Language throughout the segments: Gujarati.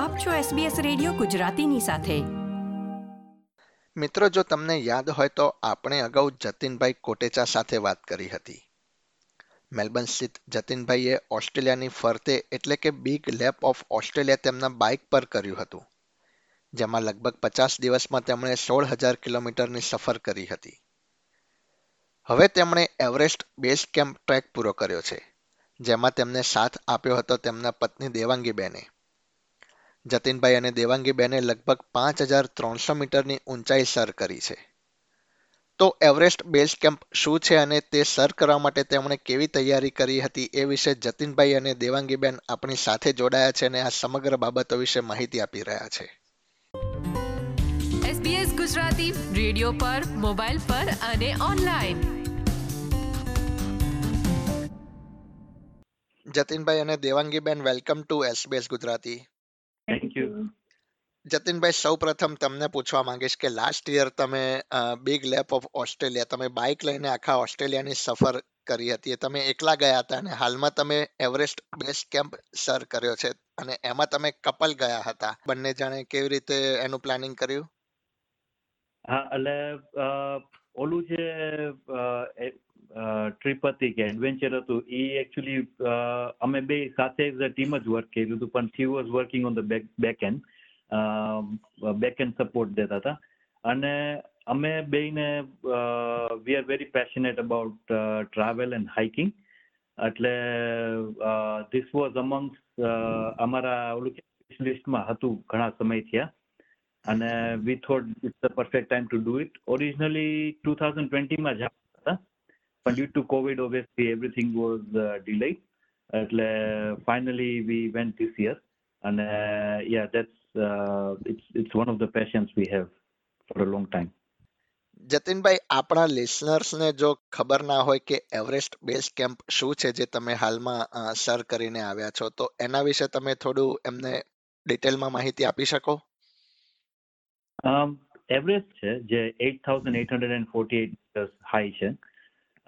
આપ છો SBS રેડિયો ગુજરાતીની સાથે. મિત્રો, જો તમને યાદ હોય તો આપણે અગાઉ જતીનભાઈ કોટેચા સાથે વાત કરી હતી. મેલબર્ન સ્થિત જતીનભાઈએ ઓસ્ટ્રેલિયાની ફરતે એટલે કે બિગ લેપ ઓફ ઓસ્ટ્રેલિયા તેમના બાઇક પર કર્યું હતું, જેમાં લગભગ પચાસ દિવસમાં તેમણે સોળ હજાર કિલોમીટરની સફર કરી હતી. હવે તેમણે એવરેસ્ટ બેઝ કેમ્પ ટ્રેક પૂરો કર્યો છે, જેમાં તેમને સાથ આપ્યો હતો તેમના પત્ની દેવાંગીબેને. જતીનભાઈ અને દેવાંગીબેને લગભગ પાંચ હજાર ત્રણસો મીટરની ઊંચાઈ સર કરી છે. તો એવરેસ્ટ બેઝ કેમ્પ શું છે અને તે સર કરવા માટે તેમણે કેવી તૈયારી કરી હતી એ વિશે જતીનભાઈ અને દેવાંગીબેન આપણી સાથે જોડાયા છે અને આ સમગ્ર બાબતો વિશે માહિતી આપી રહ્યા છે. SBS ગુજરાતી રેડિયો પર મોબાઈલ પર અને ઓનલાઈન. જતીનભાઈ અને Devangiben welcome to SBS Gujarati. Thank you Jatinbhai સૌ પ્રથમ તમને પૂછવા માંગીશ કે લાસ્ટ યર તમે બિગ લેપ ઓફ ઓસ્ટ્રેલિયા તમે બાઇક લઈને આખા ઓસ્ટ્રેલિયાની સફર કરી હતી. તમે એકલા ગયા હતા અને હાલમાં તમે એવરેસ્ટ બેઝ કેમ્પ સર કર્યો છે અને એમાં તમે કપલ ગયા હતા. બંને જણે કેવી રીતે એનું પ્લાનિંગ કર્યું? હા એટલે ઓલું જે ટ્રીપ હતી કે એડવેન્ચર હતું, એ એકચ્યુઅલી અમે બે સાથે એઝ અ ટીમ જ વર્ક કર્યું હતું, પણ she was working on the back back end back end support દેતા હતા. અને અમે બેને we are very passionate about travel and hiking એટલે ધીસ વોઝ અમંગ અમારા ઓલું લિસ્ટમાં હતું, ઘણા સમય થયા. અને we thought it's the perfect time to do it originally two thousand ટ્વેન્ટીમાં જ હતા. પણ due to covid obviously everything was delay એટલે finally we went this year અને yeah that's it's it's one of the passions we have for a long time જતીનભાઈ, આપણા લિસનર્સને જો ખબર ના હોય કે એવરેસ્ટ બેઝ કેમ્પ શું છે જે તમે હાલમાં સર કરીને આવ્યા છો, તો એના વિશે તમે થોડું એમને ડિટેલમાં માહિતી આપી શકો? એવરેસ્ટ છે જે eight thousand eight hundred and forty eight high છે.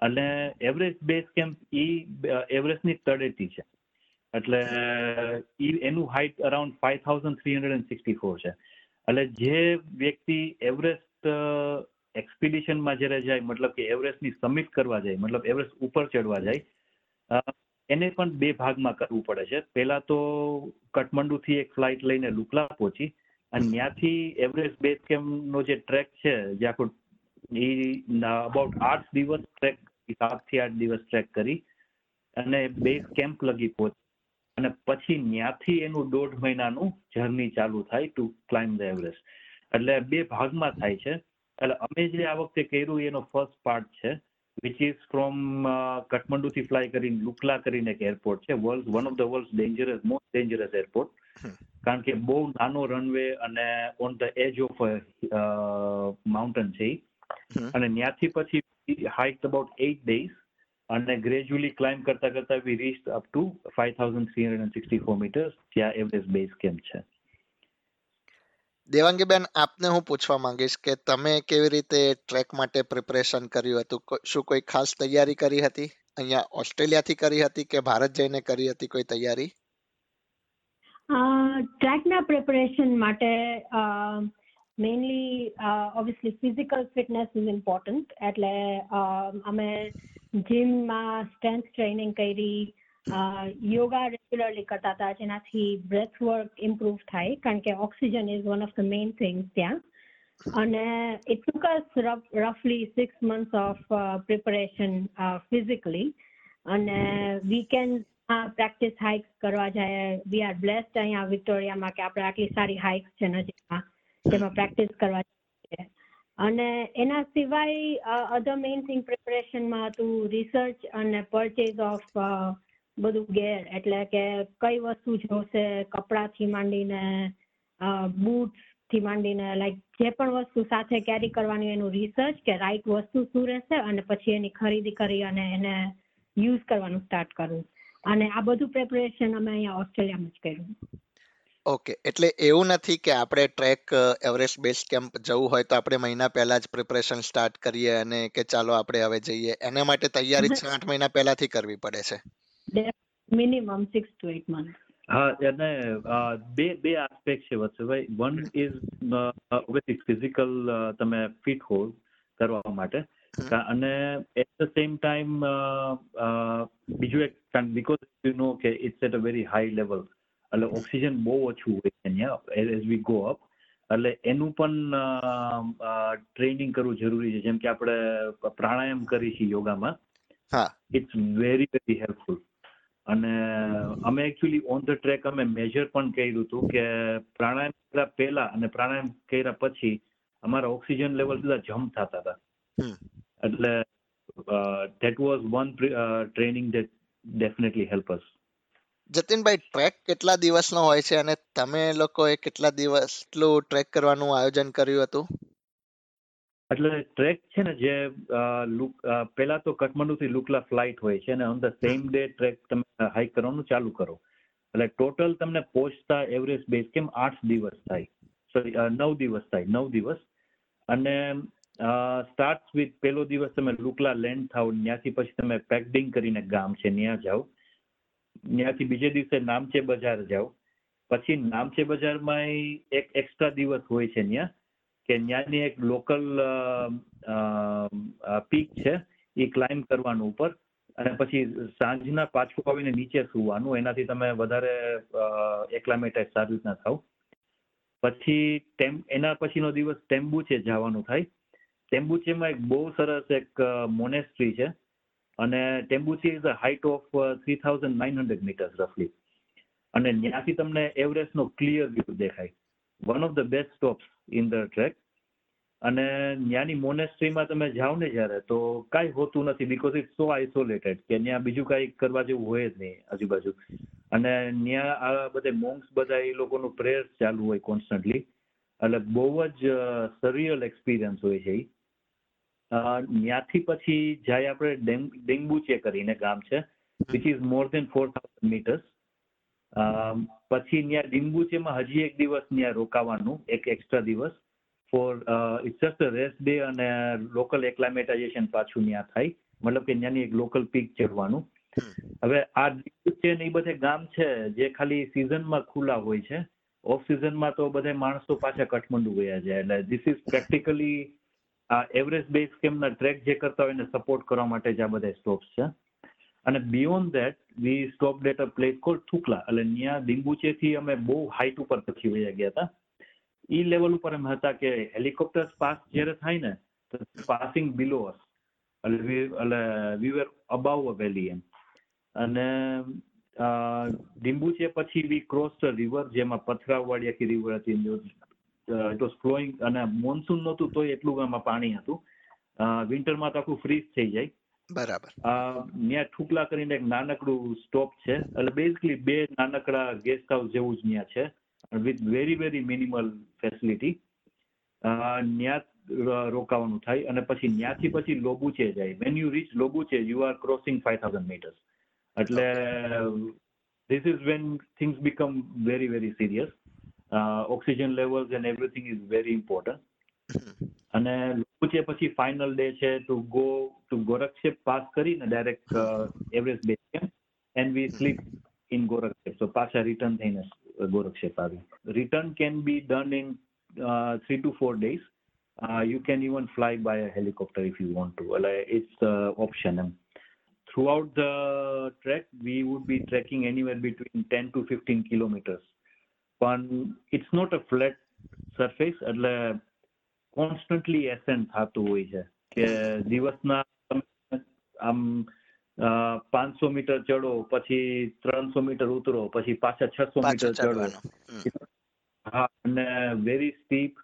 અને એવરેસ્ટ બેઝ કેમ્પ ઈ એવરેજની તળેટી છે. એટલે એનું height around five thousand three hundred and sixty four છે. એટલે જે વ્યક્તિ એવરેસ્ટ એક્સપિડિશનમાં જ્યારે જાય, મતલબ કે એવરેસ્ટની સમિટ કરવા જાય, મતલબ એવરેસ્ટ ઉપર ચડવા જાય એને પણ બે ભાગમાં કરવું પડે છે. પહેલા તો કાઠમંડુથી એક ફ્લાઇટ લઈને લુકલા પહોંચી અને ત્યાંથી એવરેસ્ટ બેઝ કેમ્પનો જે ટ્રેક છે, જે આખો એ અબાઉટ આઠ દિવસ ટ્રેક સાતથી આઠ દિવસ ટ્રેક કરી અને બેઝ કેમ્પ લગી પહોંચ. અને પછી ત્યાંથી એનું દોઢ મહિનાનું જર્ની ચાલુ થાય ટુ ક્લાઇમ્બ ધ એવરેસ્ટ એટલે બે ભાગમાં થાય છે. એટલે અમે જે આ વખતે કર્યું, એનો ફર્સ્ટ પાર્ટ છે વિચ ઇઝ ફ્રોમ કાઠમંડુથી ફ્લાય કરીને લુકલા કરીને એક એરપોર્ટ છે. World one of the world dangerous most dangerous airport કારણ કે બહુ નાનો રનવે અને on the edge of mountain છે અને ત્યાંથી પછી હાઇટ અબાઉટ એટ ડેઝ અને ગ્રેજ્યુઅલી ક્લાઇમ્બ કરતા કરતા we reach up to five thousand three hundred and sixty four metres ત્યાં એવરેસ્ટ બેઝ કેમ્પ છે. દેવાંગીબેન આપને હું પૂછવા માંગીશ કે તમે કેવી રીતે ટ્રેક માટે પ્રિપરેશન કર્યું હતું? શું કોઈ ખાસ તૈયારી કરી હતી? અહીંયા ઓસ્ટ્રેલિયાથી કરી હતી કે ભારત જઈને કરી હતી કોઈ તૈયારી? ટ્રેકના પ્રિપરેશન માટે mainly obviously physical fitness is important એટલે અ, અમે જીમમાં સ્ટ્રેન્થ ટ્રેનિંગ કરી યોગા રેગ્યુલરલી કરતા હતા જેનાથી બ્રેથ વર્ક ઇમ્પ્રુવ થાય કારણ કે oxygen is one of the main things ત્યાં અને it took us રફલી six months of preparation physically અને વીકેન્ડ પ્રેક્ટિસ હાઇક્સ કરવા જાય વી આર બ્લેસ્ડ અહીંયા વિક્ટોરિયામાં કે આપણે આટલી સારી હાઇક્સ છે નજીકમાં, જેમાં પ્રેક્ટિસ કરવા અને એના સિવાય અધર મેઇન થિંગ પ્રિપરેશનમાં હતું રિસર્ચ અને પરચેઝ ઓફ બધું ગેર એટલે કે કઈ વસ્તુ જોશે, કપડાથી માંડીને બૂટ્સથી માંડીને લાઈક જે પણ વસ્તુ સાથે કેરી કરવાની એનું રિસર્ચ કે રાઈટ વસ્તુ શું રહેશે અને પછી એની ખરીદી કરી અને એને યુઝ કરવાનું સ્ટાર્ટ કરવું. અને આ બધું પ્રેપરેશન અમે અહીંયા ઓસ્ટ્રેલિયામાં જ કર્યું. ઓકે એટલે એવું નથી કે આપણે ટ્રેક એવરેસ્ટ બેઝ કેમ્પ જવું હોય તો આપણે મહિના પહેલા જ પ્રિપરેશન સ્ટાર્ટ કરીએ અને કે ચાલો આપણે હવે જઈએ. એના માટે તૈયારી છ આઠ મહિના પહેલાથી કરવી પડે છે. Minimum six to eight month હા અને બે બે આસ્પેક્ટ છે વત્સભાઈ વન ઇઝ ઓબ્વિયસલી ફિઝિકલ તમે ફિટ હો કરવા માટે. અને એટ ધ સેમ ટાઈમ બીજું એક બીકોઝ યુ નો કે it's at a very high level એટલે ઓક્સિજન બહુ ઓછું હોય છે અહીંયા એઝ વી ગો અપ એટલે એનું પણ ટ્રેનિંગ કરવું જરૂરી છે. જેમ કે આપણે પ્રાણાયામ કરી છીએ યોગામાં. હા. ઇટ્સ વેરી વેરી હેલ્પફુલ અને અમે એકચ્યુઅલી ઓન ધ ટ્રેક અમે મેજર પણ કર્યું હતું કે પ્રાણાયામ કર્યા પહેલા અને પ્રાણાયામ કર્યા પછી અમારા ઓક્સિજન લેવલ બધા જમ્પ થતા હતા. એટલે that was one training that definitely help us Jatinbhai trek કેટલા દિવસનો હોય છે અને તમે લોકોએ કેટલા દિવસ એટલું ટ્રેક કરવાનું આયોજન કર્યું હતું? એટલે ટ્રેક છે ને જે લુક પહેલા તો કાઠમંડુ થી લુકલા ફ્લાઇટ હોય છે અને on the same day trek તમે હાઇક કરવાનું ચાલુ કરો. એટલે ટોટલ તમને પહોંચતા એવરેસ્ટ બેઝ કેમ? આઠ દિવસ થાય. સોરી નવ દિવસ થાય નવ દિવસ. અને સ્ટાર્ટ વિથ પહેલો દિવસ તમે લુકલા લેન્ડ થાવ ત્યાંથી પછી તમે પેકડિંગ કરીને ગામ છે ત્યાં જાઓ. ત્યાંથી બીજે દિવસે નામચે બજાર જાઓ. પછી નામચે બજારમાં એક એક્સ્ટ્રા દિવસ હોય છે ત્યાં કે ત્યાંની એક લોકલ પીક છે, એ ક્લાઇમ્બ કરવાનું ઉપર. અને પછી સાંજના પાછું આવીને નીચે સુવાનું. એનાથી તમે વધારે એક્લામેટાઇઝ સારી રીતના થાવ. પછી એના પછીનો દિવસ ટેમ્બુ છે, જવાનું થાય. ટેમ્બુચેમાં એક બહુ સરસ એક મોનેસ્ટ્રી છે અને Tengboche is a height of three thousand nine hundred metres રફલી અને ત્યાંથી તમને એવરેસ્ટનો ક્લિયર વ્યૂ દેખાય. One of the best stops in the trek અને ત્યાંની મોનેસ્ટ્રીમાં તમે જાઓ ને જ્યારે તો કાંઈ હોતું નથી બિકોઝ ઇટ સો આઇસોલેટેડ કે ત્યાં બીજું કાંઈ કરવા જેવું હોય જ નહીં આજુબાજુ. અને ત્યાં આ બધે મોંગ્સ બધા એ લોકોનું પ્રેયર્સ ચાલુ હોય કોન્સ્ટન્ટલી એટલે બહુ જ સરિયલ એક્સપિરિયન્સ હોય છે એ ત્યાંથી પછી જાય આપણે ડેંગ ડેંગુચે કરીને ગામ છે which is more than four thousand metres પછી ત્યાં ડિંબુચેમાં હજી એક દિવસ ત્યાં રોકાવાનું, એક એક્સ્ટ્રા દિવસ for it's just rest day અને લોકલ એક્લામેટાઇઝેશન પાછું ત્યાં થાય, મતલબ કે ત્યાંની એક લોકલ પીક ચડવાનું. હવે આ ડિંબુચે ને એ બધે ગામ છે, જે ખાલી સિઝનમાં ખુલ્લા હોય છે ઓફ સિઝનમાં તો બધા માણસો પાછા કઠમંડુ ગયા છે એટલે ધીસ ઇઝ પ્રેક્ટિકલી આ એવરેસ્ટ બેઝ કેમ્પના ટ્રેક જે કરતા હોય એને સપોર્ટ કરવા માટે જ આ બધા સ્ટોપ્સ છે. અને beyond that we stop that a place call Thukla એટલે ત્યાં ડિંબુચેથી અમે બહુ હાઇટ ઉપર પછી વયા ગયા હતા. ઈ લેવલ ઉપર એમ હતા કે હેલિકોપ્ટર પાસ જ્યારે થાય ને, તો પાસિંગ બિલો અસ એટલે એટલે વી વેર અબાવ અ વેલી એમ. અને ડિંબુચે પછી વી ક્રોસ રિવર જેમાં પથરાવાળી આખી રિવર હતી ઇટ વોઝ ફ્લોઈંગ અને મોન્સૂન નહોતું તોય એટલું આમાં પાણી હતું. વિન્ટરમાં તો આખું ફ્રીઝ થઈ જાય. બરાબર. ત્યાં ઠુકલા કરીને એક નાનકડું સ્ટોપ છે. એટલે બેઝિકલી બે નાનકડા ગેસ્ટ હાઉસ જેવું જ ત્યાં છે. With very very minimal facility ત્યાં રોકાવાનું થાય અને પછી ત્યાંથી પછી લોબુચે જાય. When you reach Lobuche you are crossing five thousand metres એટલે this is when things become very very serious oxygen levels and everything is very important અને લોબુચે પછી ફાઇનલ ડે છે ટુ ગો ટુ ગોરક્ષેપ પાસ કરીને direct Everest base camp and we sleep in Gorakshep તો પાછા રિટર્ન થઈને ગોરક્ષેપ આવી return can be done in three two four days you can even fly by a helicopter if you want to એટલે ઇટ્સ ઓપ્શન એમ throughout the trek we would be trekking anywhere between 10 to 15 kilometers. પણ it's not a flat surface એટલે કોન્સ્ટન્ટલી એસેન્ટ થતું હોય છે. કે દિવસના આમ પાંચસો મીટર ચડો પછી ત્રણસો મીટર ઉતરો પછી પાછા છસો મીટર ચડો. હા અને વેરી સ્ટીપ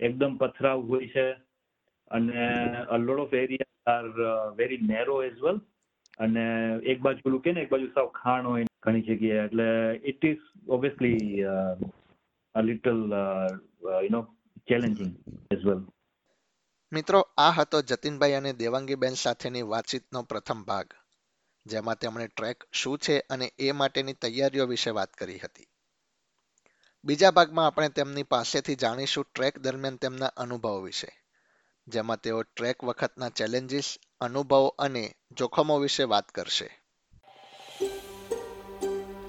એકદમ પથરાવ હોય છે. અને load of of are very narrow as as અને એક બાજુ પેલું કે ને એક બાજુ સાવ ખાણ હોય ઘણી જગ્યાએ. એટલે it is obviously a little you know challenging as well મિત્રો, આ હતો જતીનભાઈ અને દેવાંગીબેન સાથેની વાતચીતનો પ્રથમ ભાગ, જેમાં તેમણે ટ્રેક શું છે અને એ માટેની તૈયારીઓ વિશે વાત કરી હતી. બીજા ભાગમાં આપણે તેમની પાસેથી જાણીશું ટ્રેક દરમિયાન તેમના અનુભવો વિશે, જેમાં તેઓ ટ્રેક વખતના ચેલેન્જીસ, અનુભવો અને જોખમો વિશે વાત કરશે.